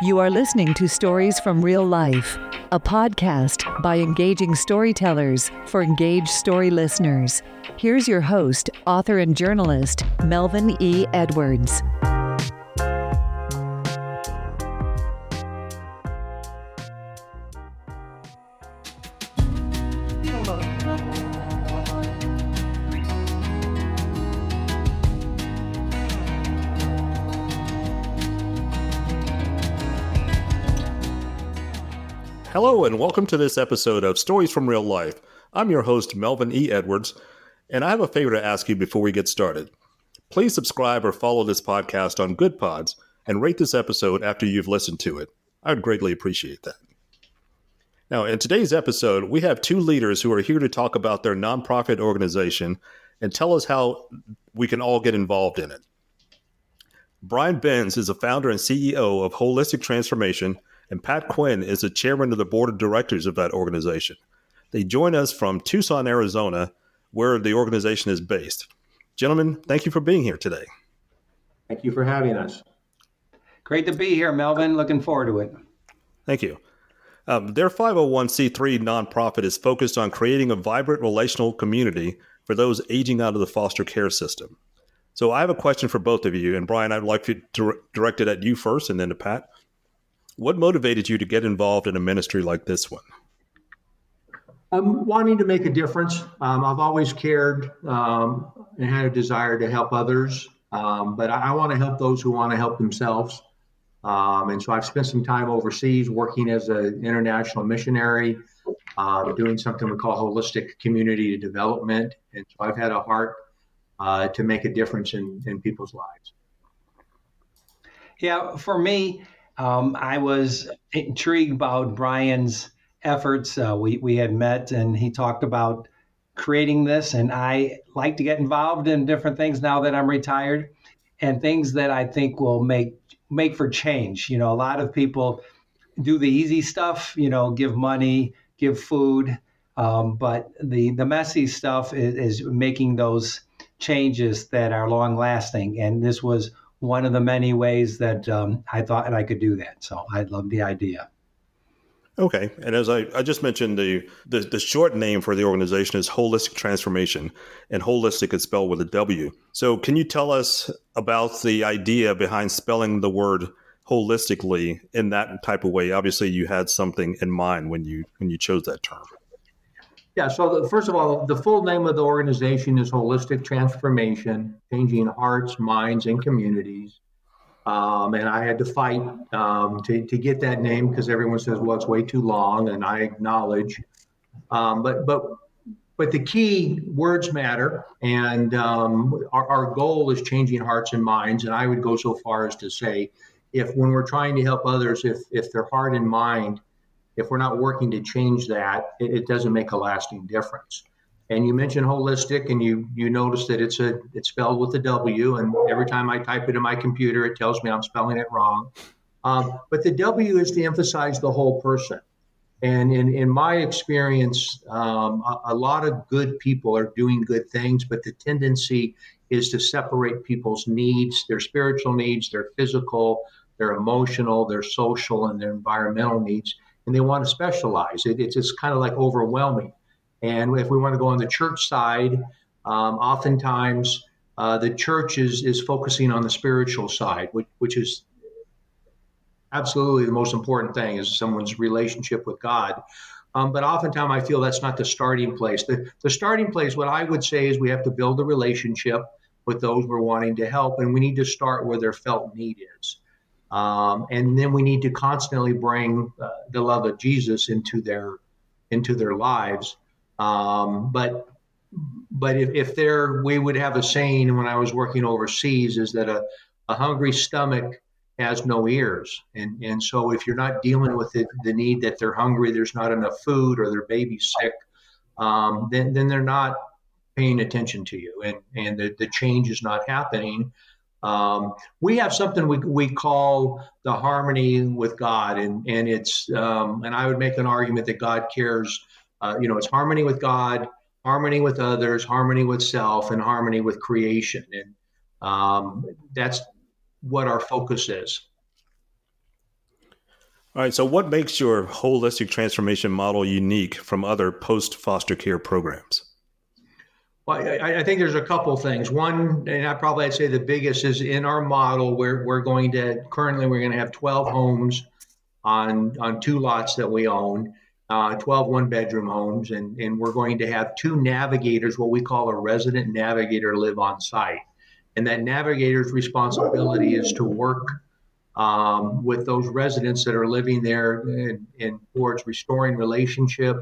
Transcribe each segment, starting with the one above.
You are listening to Stories from Real Life, a podcast by engaging storytellers for engaged story listeners. Here's your host, author, and journalist, Melvin E. Edwards. Welcome to this episode of Stories from Real Life. I'm your host, Melvin E. Edwards, and I have a favor to ask you before we get started. Please subscribe or follow this podcast on Goodpods and rate this episode after you've listened to it. I would greatly appreciate that. Now, in today's episode, we have two leaders who are here to talk about their nonprofit organization and tell us how we can all get involved in it. Bryan Benz is the founder and CEO of Wholistic Transformation and Pat Quinn is the chairman of the board of directors of that organization. They join us from Tucson, Arizona, where the organization is based. Gentlemen, thank you for being here today. Thank you for having us. Great to be here, Melvin. Looking forward to it. Thank you. Um, their 501c3 nonprofit is focused on creating a vibrant relational community for those aging out of the foster care system. So I have a question for both of you, and Bryan, I'd like to direct it at you first, and then to Pat. What motivated you to get involved in a ministry like this one? I'm wanting to make a difference. Um, I've always cared um, and had a desire to help others, um, but I, I want to help those who want to help themselves. Um, and so I've spent some time overseas working as an international missionary, uh, doing something we call holistic community development. And so I've had a heart uh, to make a difference in, in people's lives. Yeah, for me, um, I was intrigued about Bryan's efforts. Uh, we, we had met and he talked about creating this, and I like to get involved in different things now that I'm retired and things that I think will make make for change. You know, a lot of people do the easy stuff, you know, give money, give food, um, but the the messy stuff is, is making those changes that are long lasting. And this was one of the many ways that um, I thought I could do that. So I love the idea. Okay, and as I, I just mentioned, the, the, the short name for the organization is Wholistic Transformation, and holistic is spelled with a W. So, can you tell us about the idea behind spelling the word holistically in that type of way? Obviously, you had something in mind when you when you chose that term. Yeah, so the, first of all, the full name of the organization is Wholistic Transformation, changing hearts, minds, and communities. Um, and I had to fight um, to, to get that name because everyone says, well, it's way too long, and I acknowledge. Um, but but but the key words matter, and um, our, our goal is changing hearts and minds. And I would go so far as to say, if when we're trying to help others, if if their heart and mind if we're not working to change that, it, it doesn't make a lasting difference. And you mentioned holistic, and you you notice that it's a it's spelled with a W, and every time I type it in my computer, it tells me I'm spelling it wrong. Um, but the W is to emphasize the whole person. And in, in my experience, um, a, a, lot of good people are doing good things, but the tendency is to separate people's needs, their spiritual needs, their physical, their emotional, their social, and their environmental needs and they want to specialize. It, it's just kind of like overwhelming. And if we want to go on the church side, um, oftentimes uh, the church is, is focusing on the spiritual side, which, which is absolutely the most important thing is someone's relationship with God. Um, but oftentimes I feel that's not the starting place. The, the starting place, what I would say is we have to build a relationship with those we're wanting to help, and we need to start where their felt need is. Um, and then we need to constantly bring uh, the love of Jesus into their into their lives. Um, but but if, if there, we would have a saying when I was working overseas is that a, a hungry stomach has no ears. And, and so if you're not dealing with the, the need that they're hungry, there's not enough food or their baby's sick, um, then, then they're not paying attention to you and, and the, the change is not happening. Um, we have something we, we call the harmony with God, and and it's um, and I would make an argument that God cares. Uh, you know, it's harmony with God, harmony with others, harmony with self, and harmony with creation, and um, that's what our focus is. All right. So, what makes your holistic transformation model unique from other post foster care programs? Well, I, I, think there's a couple things. One, and I probably I'd say the biggest is in our model. We're we're going to currently we're going to have 12 homes on on two lots that we own, uh, 12 one bedroom homes, and and we're going to have two navigators, what we call a resident navigator, live on site, and that navigator's responsibility is to work um, with those residents that are living there and, in towards restoring relationship,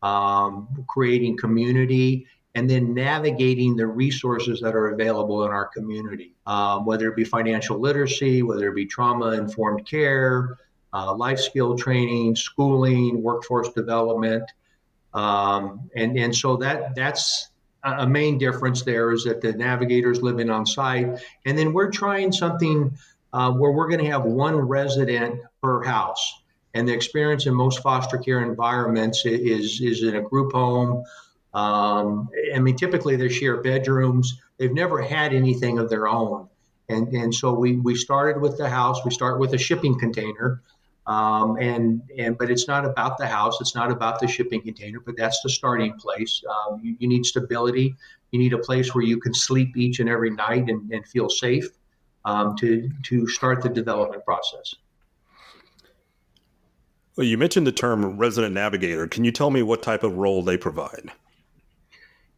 um, creating community, and then navigating the resources that are available in our community, um, whether it be financial literacy, whether it be trauma informed care, uh, life skill training, schooling, workforce development. Um, and, and so that that's a main difference there is that the navigators living on site. And then we're trying something uh, where we're going to have one resident per house. And the experience in most foster care environments is, is in a group home. Um, I mean, typically they share bedrooms. They've never had anything of their own. And, and so we, we started with the house. We start with a shipping container. Um, and, and but it's not about the house. It's not about the shipping container, but that's the starting place. Um, you, you, need stability. You need a place where you can sleep each and every night and, and feel safe um, to to start the development process. Well, you mentioned the term resident navigator. Can you tell me what type of role they provide?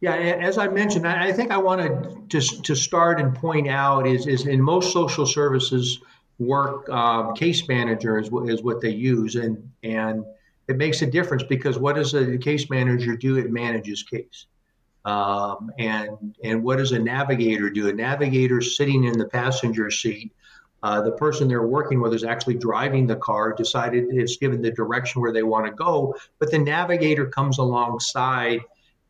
Yeah, as I mentioned, I think I want to to start and point out is is in most social services work, um, case manager is what is what they use, and and it makes a difference because what does a case manager do? It manages case. Um, and and what does a navigator do? A navigator sitting in the passenger seat. Uh, the person they're working with is actually driving the car, decided it's given the direction where they want to go, but the navigator comes alongside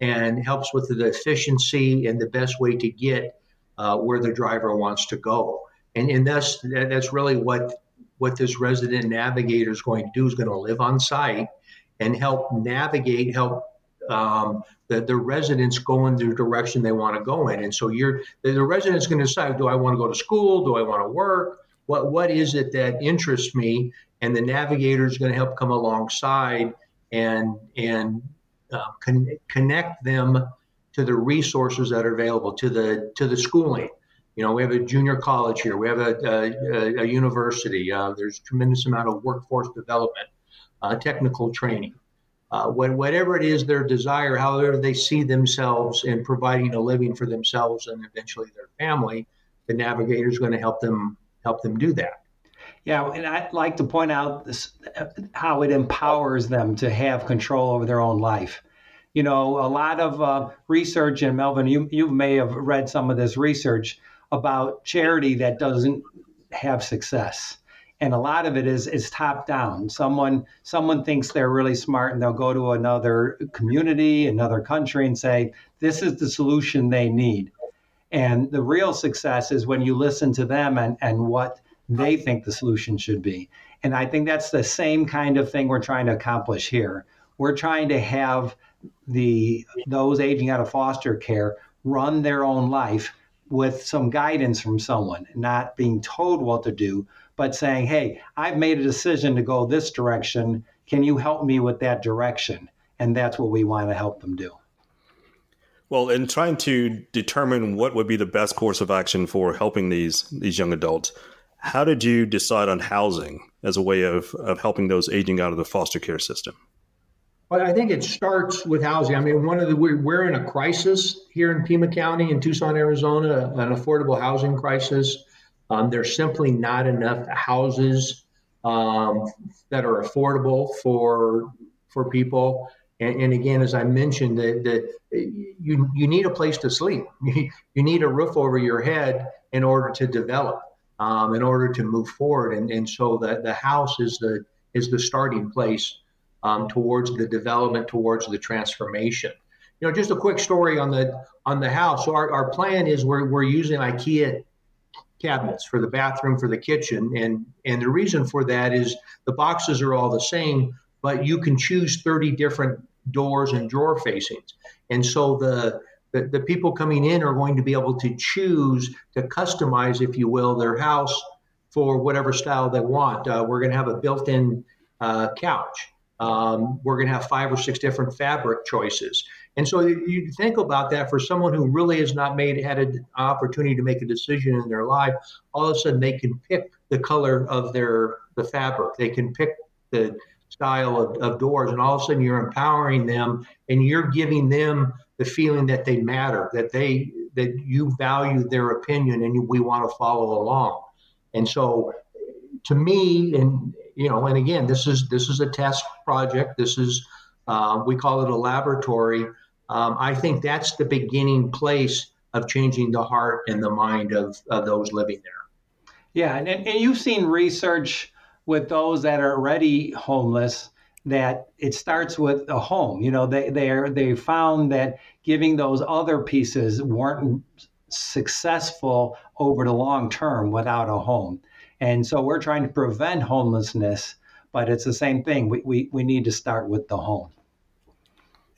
and helps with the efficiency and the best way to get uh, where the driver wants to go. And, and that's that's really what what this resident navigator is going to do is going to live on site and help navigate, help um, the, the residents go in the direction they want to go in. And so you're the, the resident's going to decide, do I want to go to school? Do I want to work? What what is it that interests me? And the navigator is going to help come alongside and and uh, con- connect them to the resources that are available to the to the schooling. You know, we have a junior college here. We have a, a, a university. Uh, there's a tremendous amount of workforce development, uh, technical training uh, whatever it is their desire, however they see themselves in providing a living for themselves and eventually their family, the navigator is going to help them help them do that. Yeah, and I'd like to point out this, how it empowers them to have control over their own life. You know, a lot of uh, research, and Melvin, you, you may have read some of this research about charity that doesn't have success. And a lot of it is is top down. Someone someone thinks they're really smart and they'll go to another community another country and say this is the solution they need. And the real success is when you listen to them and and what they think the solution should be. And i think that's the same kind of thing we're trying to accomplish here. We're trying to have the those aging out of foster care run their own life with some guidance from someone not being told what to do but saying, hey, I've made a decision to go this direction. Can you help me with that direction? And that's what we want to help them do. Well, in trying to determine what would be the best course of action for helping these these young adults, how did you decide on housing as a way of, of helping those aging out of the foster care system? Well, I think it starts with housing. I mean, one of the we're in a crisis here in Pima County in Tucson, Arizona, an affordable housing crisis. Um, there's simply not enough houses um, that are affordable for for people. And, and again, as I mentioned, that you you need a place to sleep. you need a roof over your head in order to develop, um, in order to move forward. And, and so the, the house is the is the starting place um, towards the development, towards the transformation. You know, just a quick story on the on the house. So our, our plan is we're, we're using IKEA cabinets for the bathroom, for the kitchen. And, and the reason for that is the boxes are all the same, but you can choose 30 different doors and drawer facings. And so the, the, the people coming in are going to be able to choose to customize, if you will, their house for whatever style they want. Uh, we're going to have a built in uh, couch. Um, we're going to have five or six different fabric choices. And so you think about that for someone who really has not made had an opportunity to make a decision in their life. All of a sudden, they can pick the color of their the fabric. They can pick the style of, of doors, and all of a sudden, you're empowering them, and you're giving them the feeling that they matter, that they that you value their opinion, and we want to follow along. And so, to me, and you know, and again, this is this is a test project. This is uh, we call it a laboratory. Um, I think that's the beginning place of changing the heart and the mind of, of those living there. Yeah, and, and you've seen research with those that are already homeless that it starts with a home. You know, they they are, they found that giving those other pieces weren't successful over the long term without a home. And so we're trying to prevent homelessness, but it's the same thing. We, we, we need to start with the home.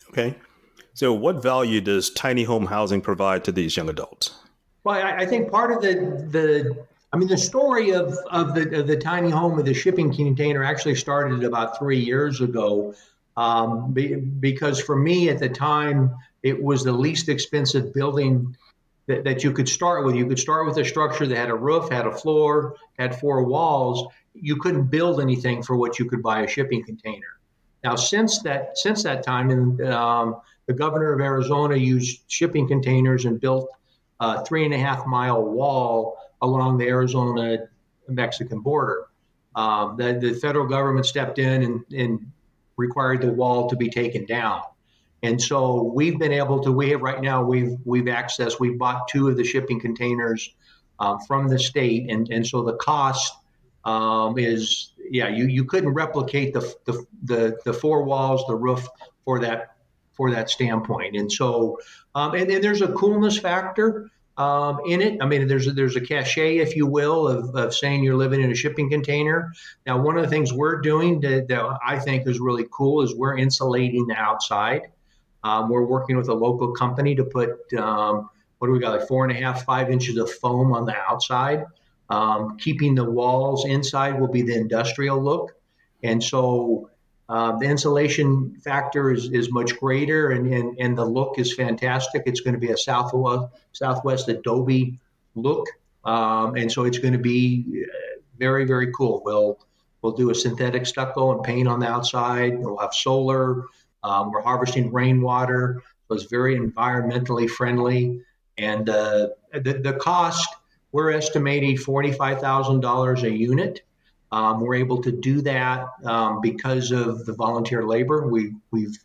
Okay. So, what value does tiny home housing provide to these young adults? Well, I, I think part of the the I mean, the story of, of the of the tiny home with the shipping container actually started about three years ago. Um, be, because for me at the time, it was the least expensive building that, that you could start with. You could start with a structure that had a roof, had a floor, had four walls. You couldn't build anything for what you could buy a shipping container. Now, since that since that time, and um, the governor of Arizona used shipping containers and built a three and a half mile wall along the Arizona Mexican border. Um, the, the, federal government stepped in and, and, required the wall to be taken down. And so we've been able to. We have right now. We've we've accessed. We bought two of the shipping containers um, from the state, and and so the cost um, is yeah. You you couldn't replicate the, the the the four walls, the roof for that for that standpoint. And so, um, and, and, there's a coolness factor um, in it. I mean, there's a, there's a cachet, if you will, of, of saying you're living in a shipping container. Now, one of the things we're doing that, that I think is really cool is we're insulating the outside. Um, we're working with a local company to put um, what do we got like four and a half, five inches of foam on the outside. Um, keeping the walls inside will be the industrial look, and so uh, the insulation factor is, is much greater and, and, and the look is fantastic. It's going to be a Southwest, Southwest Adobe look. Um, and so it's going to be uh, very, very cool. We'll, we'll do a synthetic stucco and paint on the outside. We'll have solar. Um, we're harvesting rainwater. So it's very environmentally friendly. And uh, the, the cost, we're estimating $45,000 a unit. Um, we're able to do that um, because of the volunteer labor. We, we've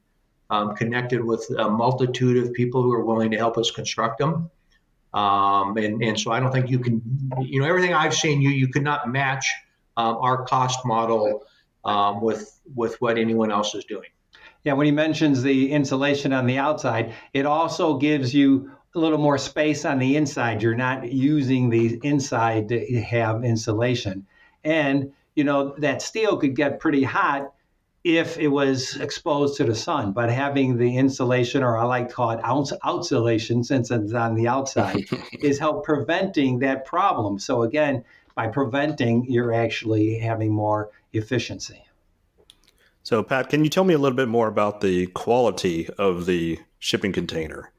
um, connected with a multitude of people who are willing to help us construct them. Um, and, and so I don't think you can, you know, everything I've seen, you, you could not match um, our cost model with, with what anyone else is doing. Yeah, when he mentions the insulation on the outside, it also gives you a little more space on the inside. You're not using the inside to have insulation. And, you know, that steel could get pretty hot if it was exposed to the sun. But having the insulation, or I like to call it outsulation since it's on the outside, is help preventing that problem. So again, by preventing, you're actually having more efficiency. So, Pat, can you tell me a little bit more about the quality of the shipping container?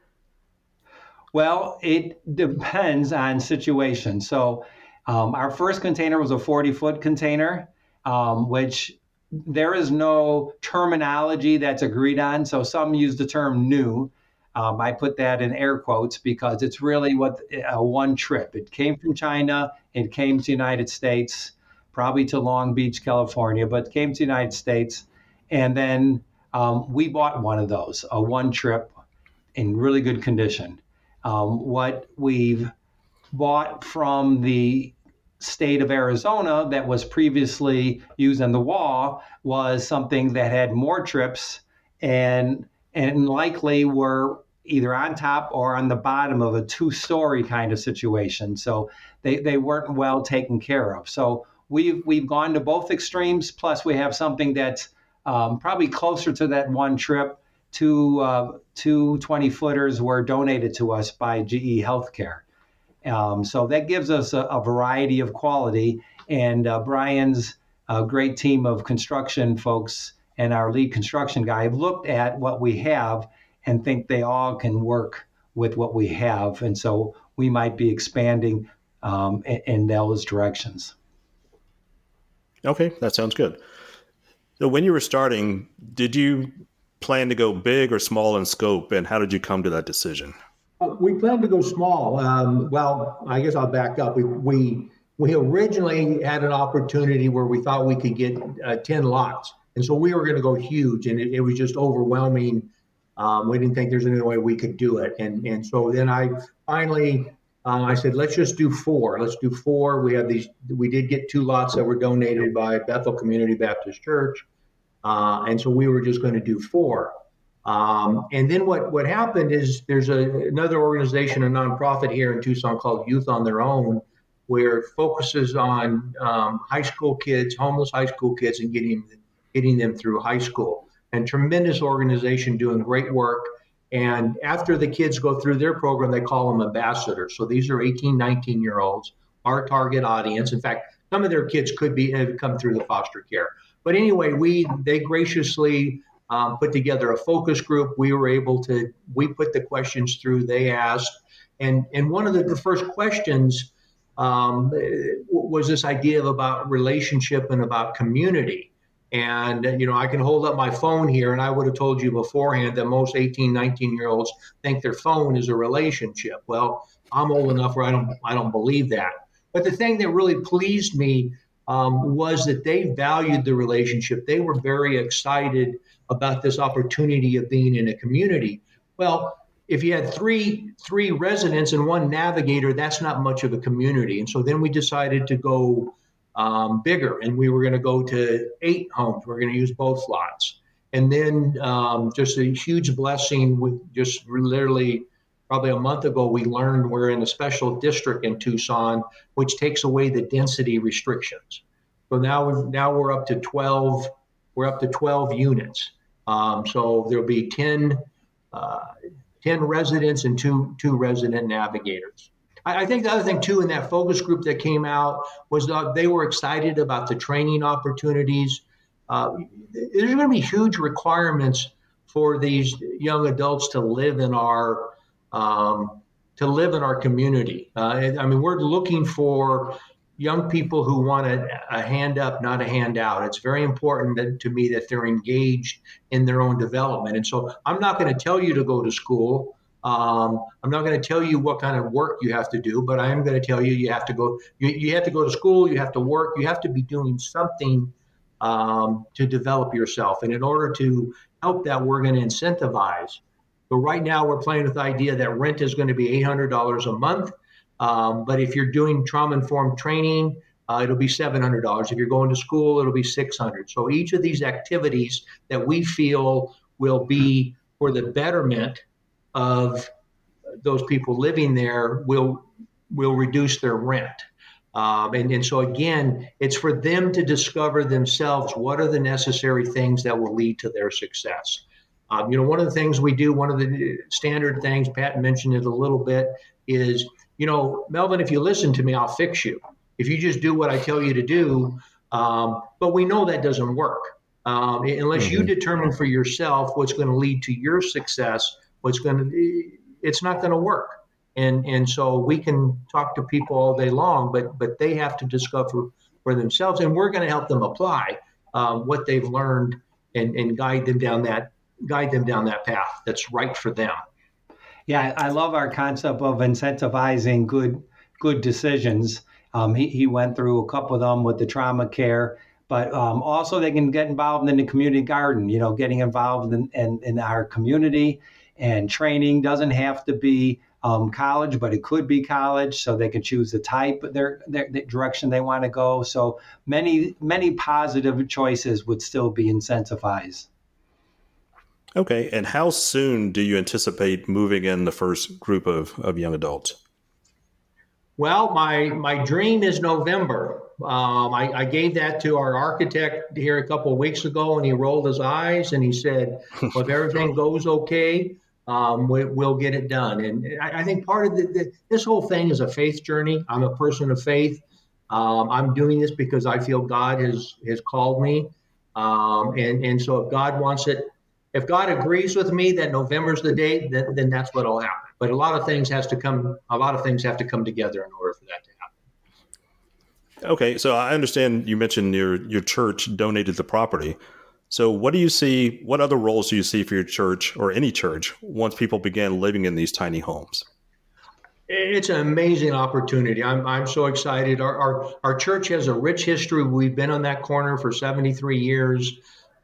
Well, it depends on situation. So, um, our first container was a 40 foot container, um, which there is no terminology that's agreed on. So some use the term new. Um, I put that in air quotes because it's really what a one trip. It came from China, it came to the United States, probably to Long Beach, California, but came to the United States. And then um, we bought one of those, a one trip in really good condition. Um, what we've bought from the state of Arizona that was previously used on the wall was something that had more trips and and likely were either on top or on the bottom of a two-story kind of situation. So they, they weren't well taken care of. So we've we've gone to both extremes. Plus, we have something that's um, probably closer to that one trip. Two uh, two 20 footers were donated to us by GE Healthcare. Um, so that gives us a, a, variety of quality. And uh, Bryan's a great team of construction folks and our lead construction guy have looked at what we have and think they all can work with what we have. And so we might be expanding um, in, in those directions. Okay, that sounds good. So, when you were starting, did you plan to go big or small in scope, and how did you come to that decision? Uh, we planned to go small. Um, well, I guess I'll back up. We, we we originally had an opportunity where we thought we could get uh, ten lots, and so we were going to go huge, and it, it was just overwhelming. Um, we didn't think there's any way we could do it, and and so then I finally uh, I said, let's just do four. Let's do four. We have these. We did get two lots that were donated by Bethel Community Baptist Church, uh, and so we were just going to do four. Um, and then what what happened is there's a, another organization, a nonprofit here in Tucson called Youth on Their Own, where it focuses on um, high school kids, homeless high school kids, and getting getting them through high school. And tremendous organization doing great work. And after the kids go through their program, they call them ambassadors. So these are 18, 19 year olds, our target audience. In fact, some of their kids could be have come through the foster care. But anyway, we they graciously um, put together a focus group. We were able to we put the questions through. They asked, and and one of the, the first questions um, was this idea of about relationship and about community. And, you know, I can hold up my phone here and I would have told you beforehand that most 18, 19 year olds think their phone is a relationship. Well, I'm old enough where I don't, I don't believe that. But the thing that really pleased me um, was that they valued the relationship. They were very excited about this opportunity of being in a community. Well, if you had three three residents and one navigator, that's not much of a community. And so then we decided to go um, bigger, and we were going to go to eight homes. We are going to use both lots, and then um, just a huge blessing with just literally probably a month ago we learned we're in a special district in Tucson, which takes away the density restrictions. So now we now we're up to twelve. We're up to twelve units. Um, so there'll be 10, uh, 10 residents and two two resident navigators. I, I, think the other thing too in that focus group that came out was that they were excited about the training opportunities. Uh, there's going to be huge requirements for these young adults to live in our um, to live in our community. Uh, I mean, we're looking for young people who want a, a, hand up, not a handout. It's very important that, to me that they're engaged in their own development. And so I'm not going to tell you to go to school. Um, I'm not going to tell you what kind of work you have to do, but I am going to tell you you have to go. You, you have to go to school. You have to work. You have to be doing something um, to develop yourself. And in order to help that, we're going to incentivize. But right now, we're playing with the idea that rent is going to be $800 a month. Um, but if you're doing trauma informed training, uh, it'll be $700. If you're going to school, it'll be $600. So each of these activities that we feel will be for the betterment of those people living there will will reduce their rent. Um, and, and so again, it's for them to discover themselves what are the necessary things that will lead to their success. Um, you know, one of the things we do, one of the standard things, Pat mentioned it a little bit, is, you know, Melvin, if you listen to me, I'll fix you. If you just do what I tell you to do, um, but we know that doesn't work. Um, unless mm-hmm. you determine for yourself what's going to lead to your success, what's going to it's not going to work. And and so we can talk to people all day long but but they have to discover for themselves and we're going to help them apply um, what they've learned and and guide them down that guide them down that path that's right for them. Yeah i love our concept of incentivizing good good decisions. Um, he, he went through a couple of them with the trauma care but um, also they can get involved in the community garden you know getting involved in, in, in our community and training doesn't have to be um, college, but it could be college, so they can choose the type, their, their the direction they want to go. So many many positive choices would still be incentivized. Okay, and how soon do you anticipate moving in the first group of, of young adults? Well, my my dream is November. Um, I, I, gave that to our architect here a couple of weeks ago, and he rolled his eyes and he said, well, "If everything goes okay, um, we, will get it done. And I, I think part of the, the, this whole thing is a faith journey. I'm a person of faith. Um, I'm doing this because I feel God has has called me, um, and and so if God wants it, if God agrees with me that November's the date, then, then that's what'll happen. But a lot of things has to come. A lot of things have to come together in order for that to happen. Okay, so I understand you mentioned your your church donated the property. So, what do you see? What other roles do you see for your church or any church once people begin living in these tiny homes? It's an amazing opportunity. I'm, I'm so excited. Our, our, our church has a rich history. We've been on that corner for 73 years,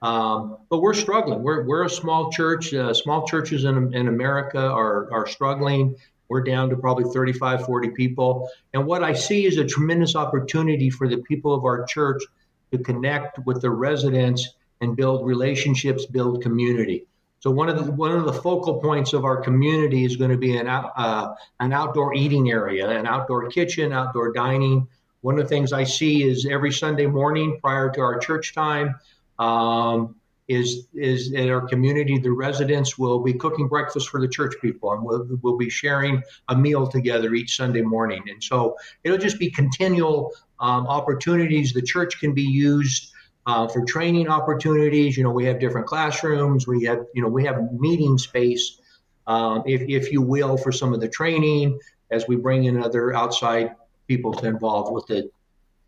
um, but we're struggling. We're, we're a small church. Uh, small churches in, in America are, are struggling. We're down to probably 35, 40 people. And what I see is a tremendous opportunity for the people of our church to connect with the residents and build relationships, build community. So one of the one of the focal points of our community is going to be an out, uh, an outdoor eating area, an outdoor kitchen, outdoor dining. One of the things I see is every Sunday morning prior to our church time um, is is in our community the residents will be cooking breakfast for the church people and we'll, we'll be sharing a meal together each Sunday morning. And so it'll just be continual um, opportunities. The church can be used uh, for training opportunities. You know, we have different classrooms. We have, you know, we have meeting space, um, if, if you will, for some of the training as we bring in other outside people to involve with the,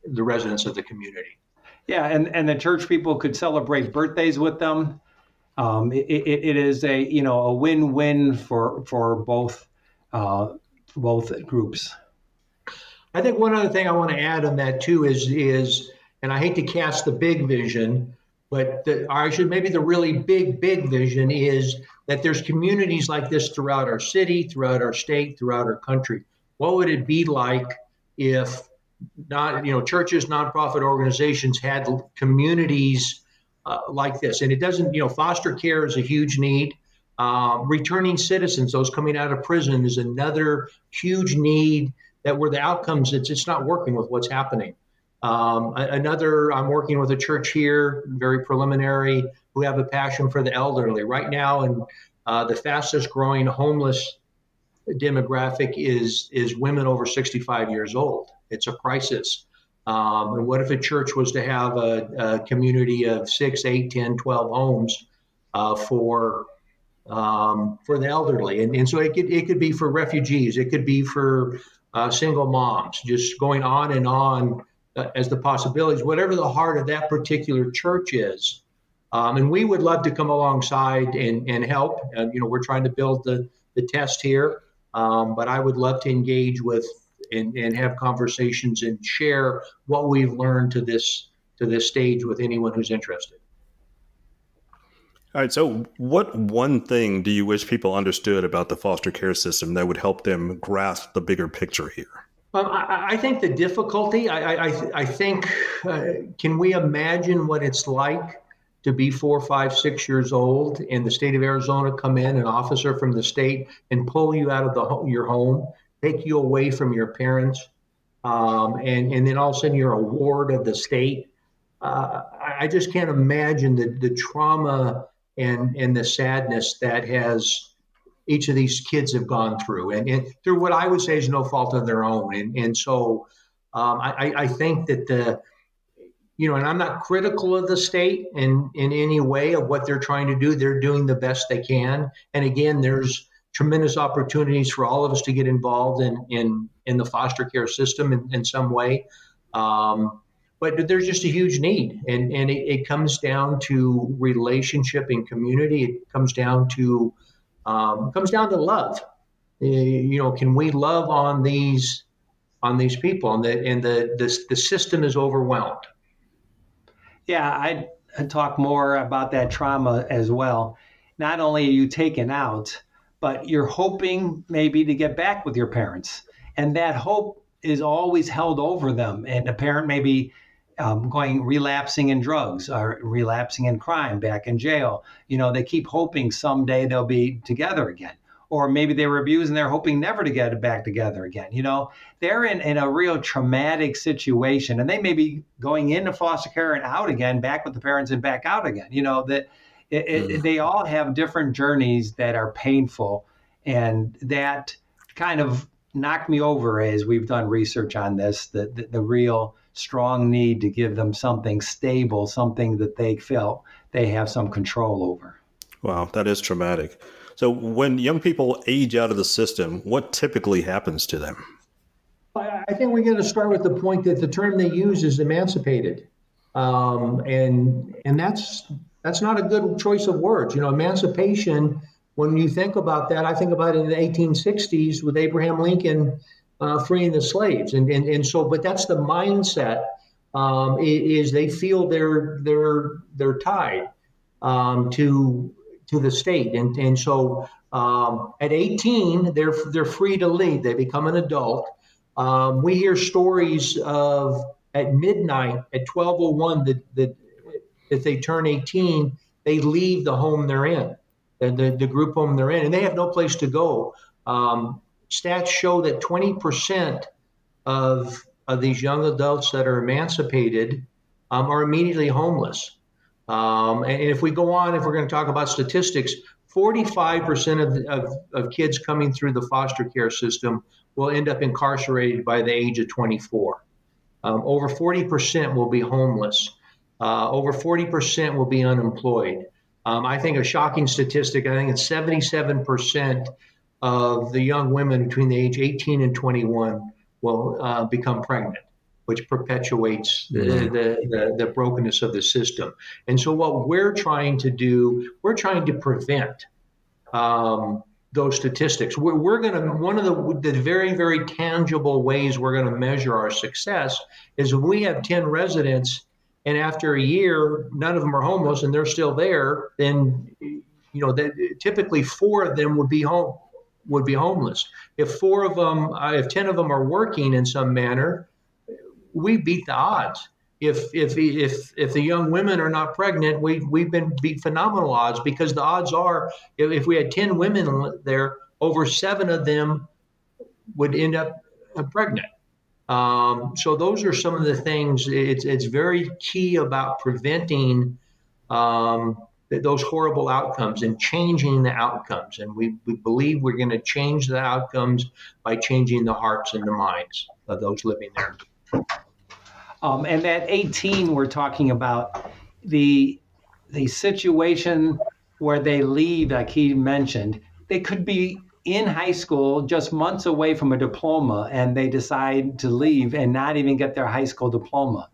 the residents of the community. Yeah, and, and the church people could celebrate birthdays with them. Um, it, it, it is a you know a win-win for for both uh, both groups. I think one other thing I want to add on that too is is and I hate to cast the big vision, but the, I should maybe the really big, big vision is that there's communities like this throughout our city, throughout our state, throughout our country. What would it be like if not, you know, churches, nonprofit organizations had communities uh, like this? And it doesn't, you know, foster care is a huge need. Um, returning citizens, those coming out of prison, is another huge need. That where the outcomes, it's it's not working with what's happening. Um, another, I'm working with a church here, very preliminary, who have a passion for the elderly. Right now, and uh, the fastest growing homeless demographic is is women over 65 years old. It's a crisis. Um, and what if a church was to have a, a community of six, eight, 10, 12 homes uh, for um, for the elderly? And, and so it could, it could be for refugees, it could be for uh, single moms, just going on and on uh, as the possibilities, whatever the heart of that particular church is. Um, and we would love to come alongside and, and help. Uh, you know, we're trying to build the, the test here, um, but I would love to engage with and, and have conversations and share what we've learned to this to this stage with anyone who's interested. All right. So, what one thing do you wish people understood about the foster care system that would help them grasp the bigger picture here? Um, I, I, think the difficulty, I, I, I think, uh, can we imagine what it's like to be four, five, six years old in the state of Arizona, come in, an officer from the state, and pull you out of the your home, take you away from your parents, um, and, and then all of a sudden you're a ward of the state? Uh, I just can't imagine the, the trauma and, and the sadness that has each of these kids have gone through, and, and through what I would say is no fault of their own. And and so um, I, I think that the you know, and I'm not critical of the state in in any way of what they're trying to do. They're doing the best they can. And again, there's tremendous opportunities for all of us to get involved in in in the foster care system in, in some way. Um, but there's just a huge need, and and it, it comes down to relationship and community. It comes down to um, comes down to love. You know, can we love on these on these people? And the and the the, the system is overwhelmed. Yeah, I talk more about that trauma as well. Not only are you taken out, but you're hoping maybe to get back with your parents, and that hope is always held over them. And a parent maybe um, going relapsing in drugs or relapsing in crime back in jail. You know, they keep hoping someday they'll be together again. Or maybe they were abused and they're hoping never to get back together again. You know, they're in, in a real traumatic situation and they may be going into foster care and out again, back with the parents and back out again. You know, that it, it, mm. they all have different journeys that are painful. And that kind of knocked me over as we've done research on this the, the, the real strong need to give them something stable, something that they feel they have some control over. Wow, that is traumatic. So, when young people age out of the system, what typically happens to them? I think we're going to start with the point that the term they use is emancipated, um, and and that's that's not a good choice of words. You know, emancipation. When you think about that, I think about it in the 1860s with Abraham Lincoln uh, freeing the slaves, and, and and so. But that's the mindset. Um, is they feel they're they're they're tied um, to to the state. And, and so um, at 18, they're, they're free to leave. They become an adult. Um, we hear stories of at midnight, at 1201, that, that if they turn 18, they leave the home they're in, the, the, the group home they're in, and they have no place to go. Um, stats show that 20% of, of these young adults that are emancipated um, are immediately homeless. Um, and if we go on, if we're going to talk about statistics, 45% of, of, of, kids coming through the foster care system will end up incarcerated by the age of 24. Um, over 40% will be homeless. Uh, over 40% will be unemployed. Um, I think a shocking statistic, I think it's 77% of the young women between the age 18 and 21 will uh, become pregnant which perpetuates the, the, the, the, brokenness of the system. And so, what we're trying to do, we're trying to prevent um, those statistics. We're, we're going to, one of the, the very, very tangible ways we're going to measure our success is if we have 10 residents and after a year, none of them are homeless and they're still there, then, you know, that typically four of them would be home would be homeless. If four of them, uh, if 10 of them are working in some manner, we beat the odds. If if if if the young women are not pregnant, we we've been beat phenomenal odds because the odds are if, if we had ten women there, over seven of them would end up pregnant. Um, so those are some of the things. It's it's very key about preventing um, those horrible outcomes and changing the outcomes. And we, we believe we're going to change the outcomes by changing the hearts and the minds of those living there. Um, and at 18, we're talking about the the situation where they leave, like he mentioned. They could be in high school, just months away from a diploma, and they decide to leave and not even get their high school diploma.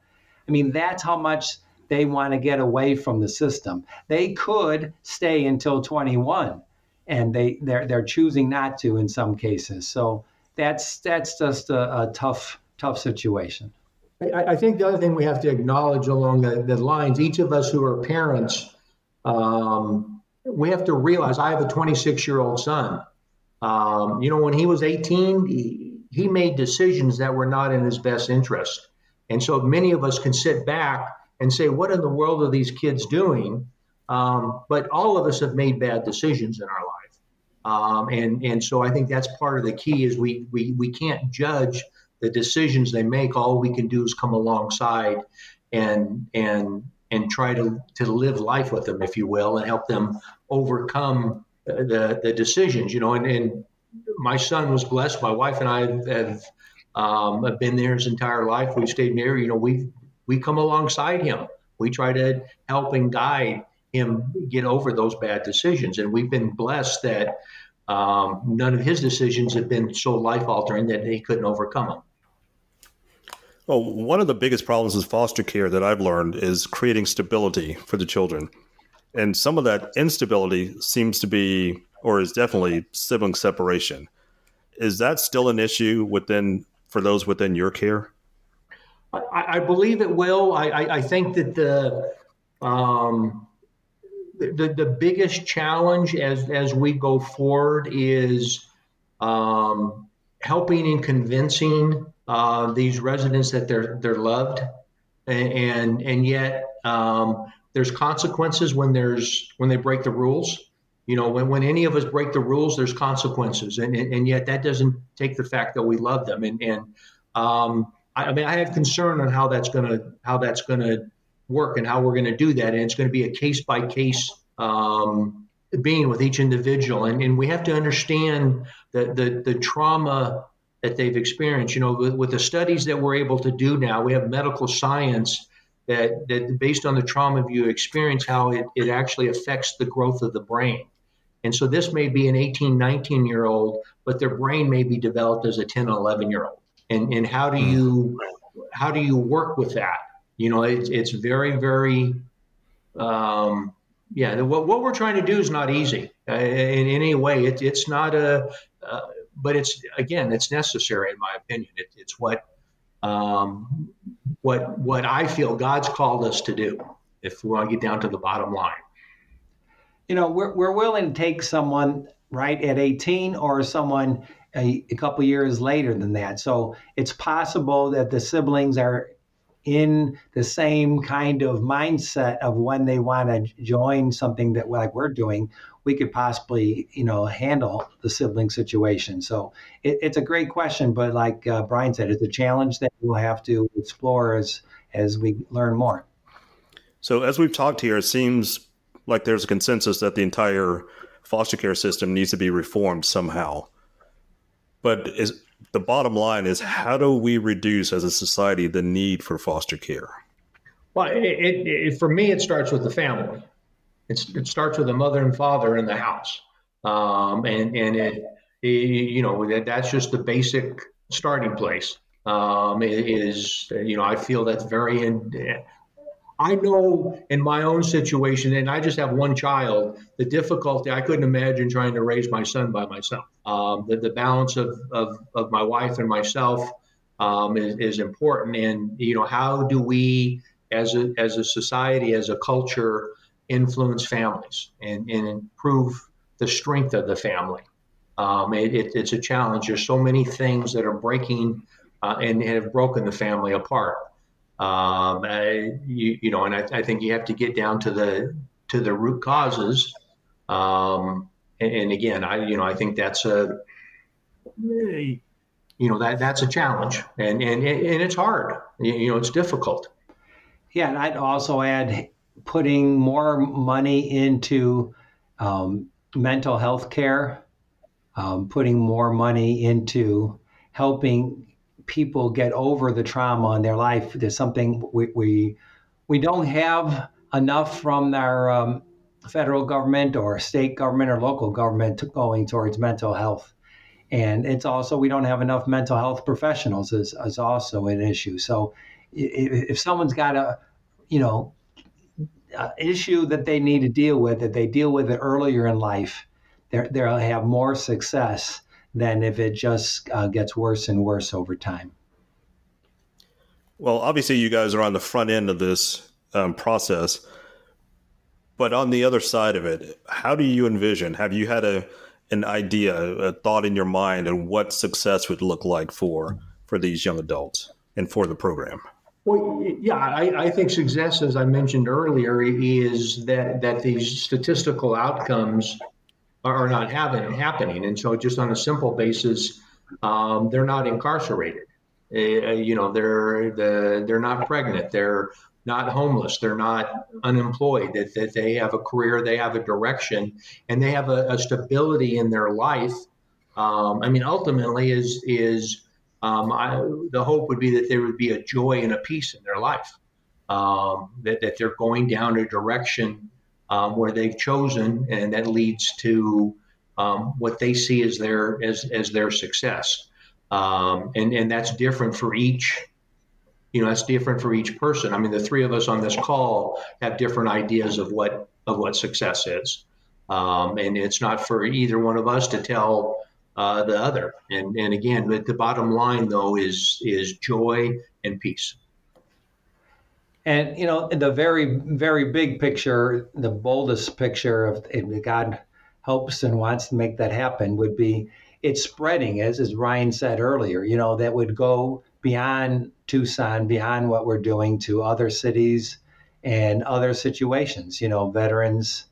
I mean, that's how much they want to get away from the system. They could stay until 21, and they they're they're choosing not to in some cases. So that's that's just a, a tough tough situation. I, I, think the other thing we have to acknowledge along the, the lines, each of us who are parents, um, we have to realize I have a 26 year old son. Um, you know, when he was 18, he, he made decisions that were not in his best interest. And so many of us can sit back and say, what in the world are these kids doing? Um, but all of us have made bad decisions in our life. Um, and, and so I think that's part of the key is we, we, we can't judge the decisions they make, all we can do is come alongside and and and try to to live life with them, if you will, and help them overcome the the decisions. You know, and, and my son was blessed. My wife and I have, um, have been there his entire life. We've stayed near. You know, we we come alongside him. We try to help and guide him get over those bad decisions, and we've been blessed that. Um, none of his decisions have been so life altering that he couldn't overcome them. Well, one of the biggest problems with foster care that I've learned is creating stability for the children. And some of that instability seems to be, or is definitely, sibling separation. Is that still an issue within for those within your care? I, I believe it will. I, I, I think that the um, the the biggest challenge as as we go forward is um, helping and convincing uh, these residents that they're they're loved, and and, and yet um, there's consequences when there's when they break the rules. You know, when, when any of us break the rules, there's consequences, and, and, and yet that doesn't take the fact that we love them. And and um, I, I mean, I have concern on how that's gonna how that's gonna work and how we're gonna do that, and it's to be a case by case being with each individual, and and we have to understand that the the trauma that they've experienced. You know, with, with the studies that we're able to do now, we have medical science that, that based on the trauma you experience, how it, it actually affects the growth of the brain. And so this may be an 18, 19 year old, but their brain may be developed as a 10, 11 year old. And, and how do you how do you work with that? You know, it's, it's very, very, um, yeah, what, what we're trying to do is not easy uh, in any way. It, it's not a, uh, but it's, again, it's necessary in my opinion. It, it's what, um, what, what I feel God's called us to do if we want to get down to the bottom line. You know, we're, we're willing to take someone right at 18 or someone a, a couple years later than that. So it's possible that the siblings are in the same kind of mindset of when they want to join something that like we're doing we could possibly you know handle the sibling situation. So it, it's a great question but like uh, Bryan said it's a challenge that we'll have to explore as as we learn more. So as we've talked here it seems like there's a consensus that the entire foster care system needs to be reformed somehow. But is the bottom line is how do we reduce as a society the need for foster care? Well, it, it, it, for me, it starts with the family. It starts with the mother and father in the house, um, and and it, you know that, that's just the basic starting place. Um, is you know I feel that's very in, I know in my own situation, and I just have one child, the difficulty, I couldn't imagine trying to raise my son by myself. Um, the, the balance of, of, of my wife and myself um, is, is important. And, you know, how do we, as a, as a society, as a culture, influence families and, and improve the strength of the family? Um, it, it, it's a challenge. There's so many things that are breaking uh, and, and have broken the family apart. Um, I, you, you, know, and I, I, think you have to get down to the to the root causes. Um, and, and, again, I you know I think that's a you know that that's a challenge, and and and it's hard. You know, it's difficult. Yeah, and I'd also add putting more money into um, mental health care, um, putting more money into helping people get over the trauma in their life. There's something we we, we don't have enough from our um, federal government or state government or local government to going towards mental health. And it's also we don't have enough mental health professionals is, is also an issue. So if, if someone's got a you know issue that they need to deal with, that they deal with it earlier in life, they'll have more success than if it just uh, gets worse and worse over time. Well, obviously, you guys are on the front end of this um, process, but on the other side of it, how do you envision? Have you had a an idea, a thought in your mind, and what success would look like for for these young adults and for the program? Well, yeah, I, I, think success, as I mentioned earlier, is that that these statistical outcomes are not having happening. And so, just on a simple basis, um, they're not incarcerated. Uh, you know, they're the, they're not pregnant. They're not homeless. They're not unemployed. That, that they have a career, they have a direction, and they have a, a stability in their life. Um, I mean, ultimately, is is um, I, the hope would be that there would be a joy and a peace in their life. Um, that, that they're going down a direction um, where they've chosen, and that leads to um, what they see as their as as their success. Um, and and that's different for each. You know, that's different for each person. I mean, the three of us on this call have different ideas of what of what success is, um, and it's not for either one of us to tell uh, the other. And and again, the bottom line though is is joy and peace. And you know, the very, very big picture, the boldest picture of God helps and wants to make that happen would be it's spreading, as as Bryan said earlier. You know, that would go beyond Tucson, beyond what we're doing to other cities and other situations. You know, veterans,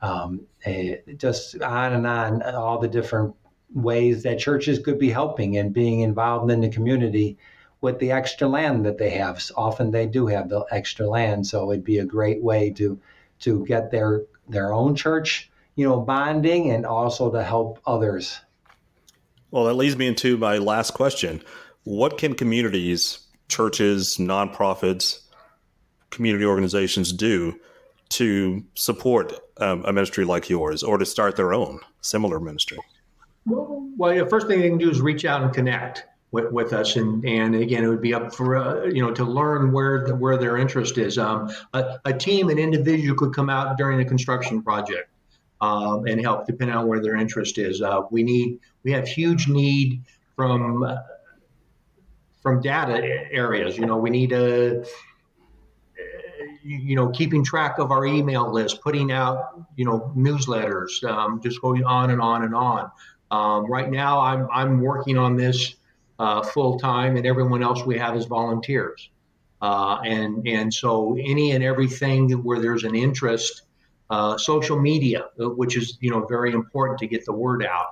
um, uh, just on and on, all the different ways that churches could be helping and being involved in the community with the extra land that they have. Often they do have the extra land, so it'd be a great way to to get their their own church, you know, bonding and also to help others. Well, that leads me into my last question. What can communities, churches, nonprofits, community organizations do to support um, a ministry like yours or to start their own similar ministry? Well, the first thing they can do is reach out and connect with, with us, and and again, it would be up for uh, you know to learn where the, where their interest is. Um, a, a, team, an individual could come out during a construction project um, and help, depending on where their interest is. Uh, we need we have huge need from from data areas. You know, we need a you know, keeping track of our email list, putting out, you know, newsletters, um, just going on and on and on. Um, right now, I'm I'm working on this uh, full time, and everyone else we have is volunteers. Uh, and and so any and everything where there's an interest, uh, social media, which is you know very important to get the word out.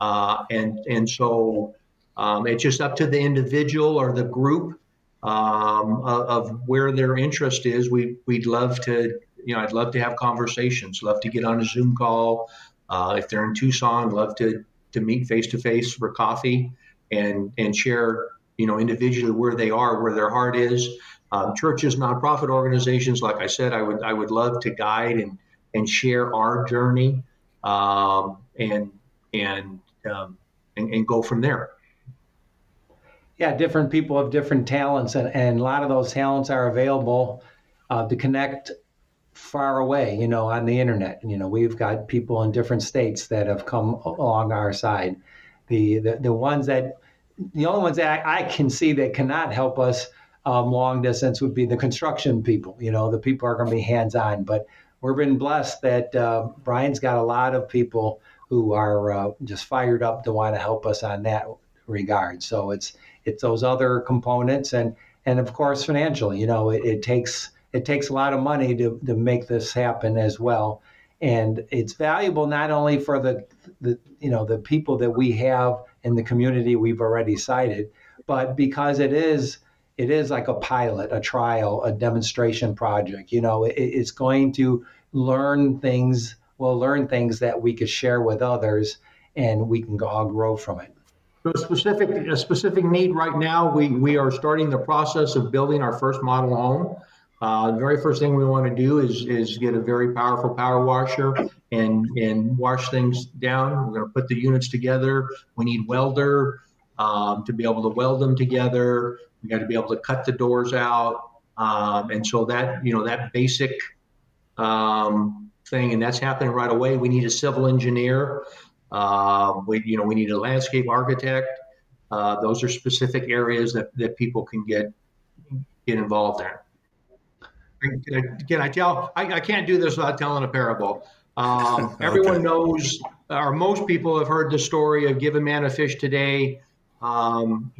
Uh, and and so um, it's just up to the individual or the group um, of, where their interest is. We we'd love to you know I'd love to have conversations. Love to get on a Zoom call. Uh, if they're in Tucson, love to to meet face to face for coffee and and share you know individually where they are, where their heart is. Um, churches, nonprofit organizations, like I said, I would I would love to guide and and share our journey um, and and, um, and and go from there yeah, different people have different talents, and, and a lot of those talents are available uh, to connect far away, you know, on the internet. You know, we've got people in different states that have come along our side. The the, the ones that the only ones that I, I can see that cannot help us um, long distance would be the construction people. You know, the people are going to be hands on. But we've been blessed that uh, Bryan's got a lot of people who are uh, just fired up to want to help us on that regard. So it's it's those other components and and of course financially you know it, it takes it takes a lot of money to, to make this happen as well and it's valuable not only for the, the you know the people that we have in the community we've already cited but because it is it is like a pilot a trial a demonstration project you know it, it's going to learn things we'll learn things that we could share with others and we can all grow from it so a specific, a specific need right now, we, we are starting the process of building our first model home. Uh, the very first thing we want to do is, is get a very powerful power washer and, and wash things down. We're going to put the units together. We need welder um, to be able to weld them together. We got to be able to cut the doors out. Um, and so that, you know, that basic um, thing, and that's happening right away. We need a civil engineer. Uh, we, you know, we need a landscape architect. Uh, those are specific areas that, that people can get get involved in. Can I, can I tell? I, I, can't do this without telling a parable. Um, okay. Everyone knows, or most people have heard the story of give a man a fish today. Um,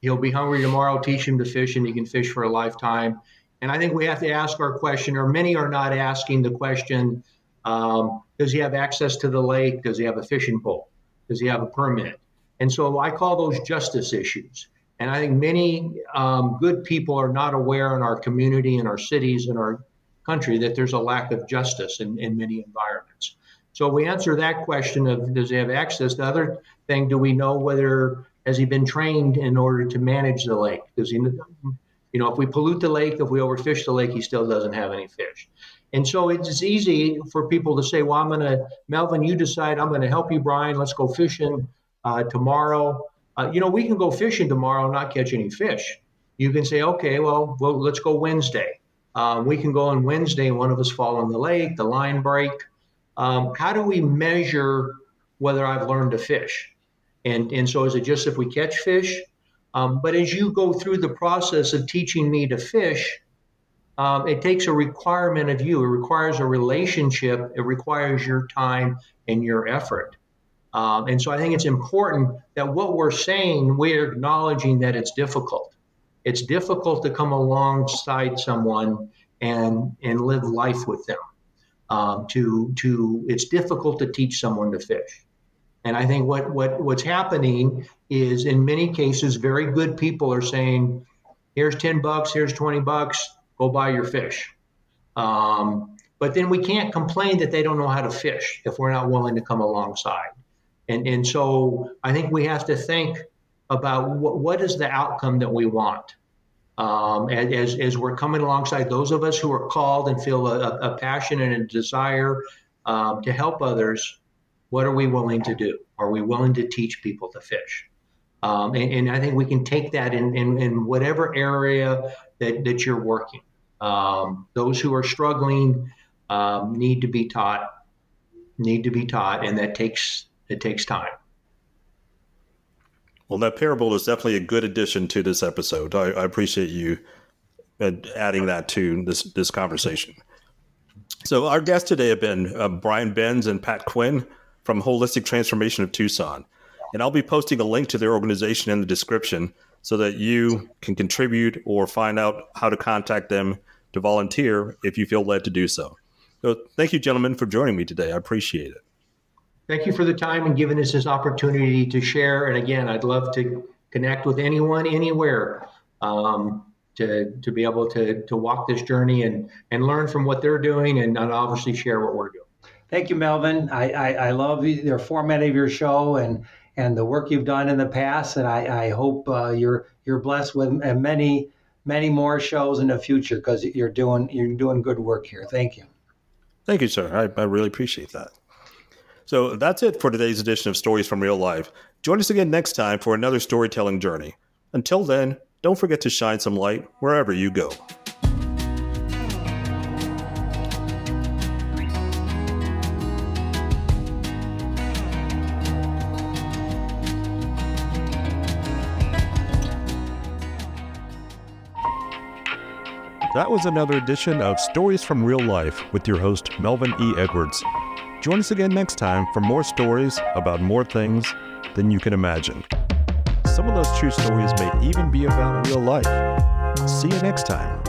he'll be hungry tomorrow. Teach him to fish, and he can fish for a lifetime. And I think we have to ask our question, or many are not asking the question um, does he have access to the lake? Does he have a fishing pole? Does he have a permit? And so I call those justice issues. And I think many um, good people are not aware in our community, in our cities, in our country that there's a lack of justice in, in many environments. So we answer that question of does he have access? The other thing, do we know whether has he been trained in order to manage the lake? Does he, you know, if we pollute the lake, if we overfish the lake, he still doesn't have any fish. And so it's easy for people to say, well, I'm going to, Melvin, you decide, I'm going to help you, Bryan. Let's go fishing uh, tomorrow. Uh, you know, we can go fishing tomorrow and not catch any fish. You can say, okay, well, well let's go Wednesday. Um, we can go on Wednesday one of us fall in the lake, the line break. Um, how do we measure whether I've learned to fish? And, and so is it just if we catch fish? Um, but as you go through the process of teaching me to fish, um, it takes a requirement of you. It requires a relationship. It requires your time and your effort. Um, and so I think it's important that what we're saying, we're acknowledging that it's difficult. It's difficult to come alongside someone and and live life with them. Um, to to it's difficult to teach someone to fish. And I think what what what's happening is in many cases, very good people are saying, "Here's ten bucks. Here's twenty bucks go buy your fish. Um, but then we can't complain that they don't know how to fish if we're not willing to come alongside. And, and so I think we have to think about what, what is the outcome that we want. Um, as, as we're coming alongside those of us who are called and feel a, a passion and a desire um, to help others, what are we willing to do? Are we willing to teach people to fish? Um, and, and, I think we can take that in, in, in whatever area that, that you're working. Um, those who are struggling um, need to be taught, need to be taught, and that takes it takes time. Well, that parable is definitely a good addition to this episode. I, I appreciate you adding that to this this conversation. So, our guests today have been uh, Bryan Benz and Pat Quinn from Wholistic Transformation of Tucson. And I'll be posting a link to their organization in the description so that you can contribute or find out how to contact them to volunteer if you feel led to do so. So, thank you, gentlemen, for joining me today. I appreciate it. Thank you for the time and giving us this opportunity to share. And again, I'd love to connect with anyone, anywhere, um, to, to be able to, to walk this journey and, and learn from what they're doing and, and obviously share what we're doing. Thank you, Melvin. I, I, I love the format of your show and, and the work you've done in the past. And I, I hope uh, you're, you're blessed with many, many more shows in the future because you're doing, you're doing good work here. Thank you. Thank you, sir. I, I really appreciate that. So that's it for today's edition of Stories from Real Life. Join us again next time for another storytelling journey. Until then, don't forget to shine some light wherever you go. That was another edition of Stories from Real Life with your host, Melvin E. Edwards. Join us again next time for more stories about more things than you can imagine. Some of those true stories may even be about real life. See you next time.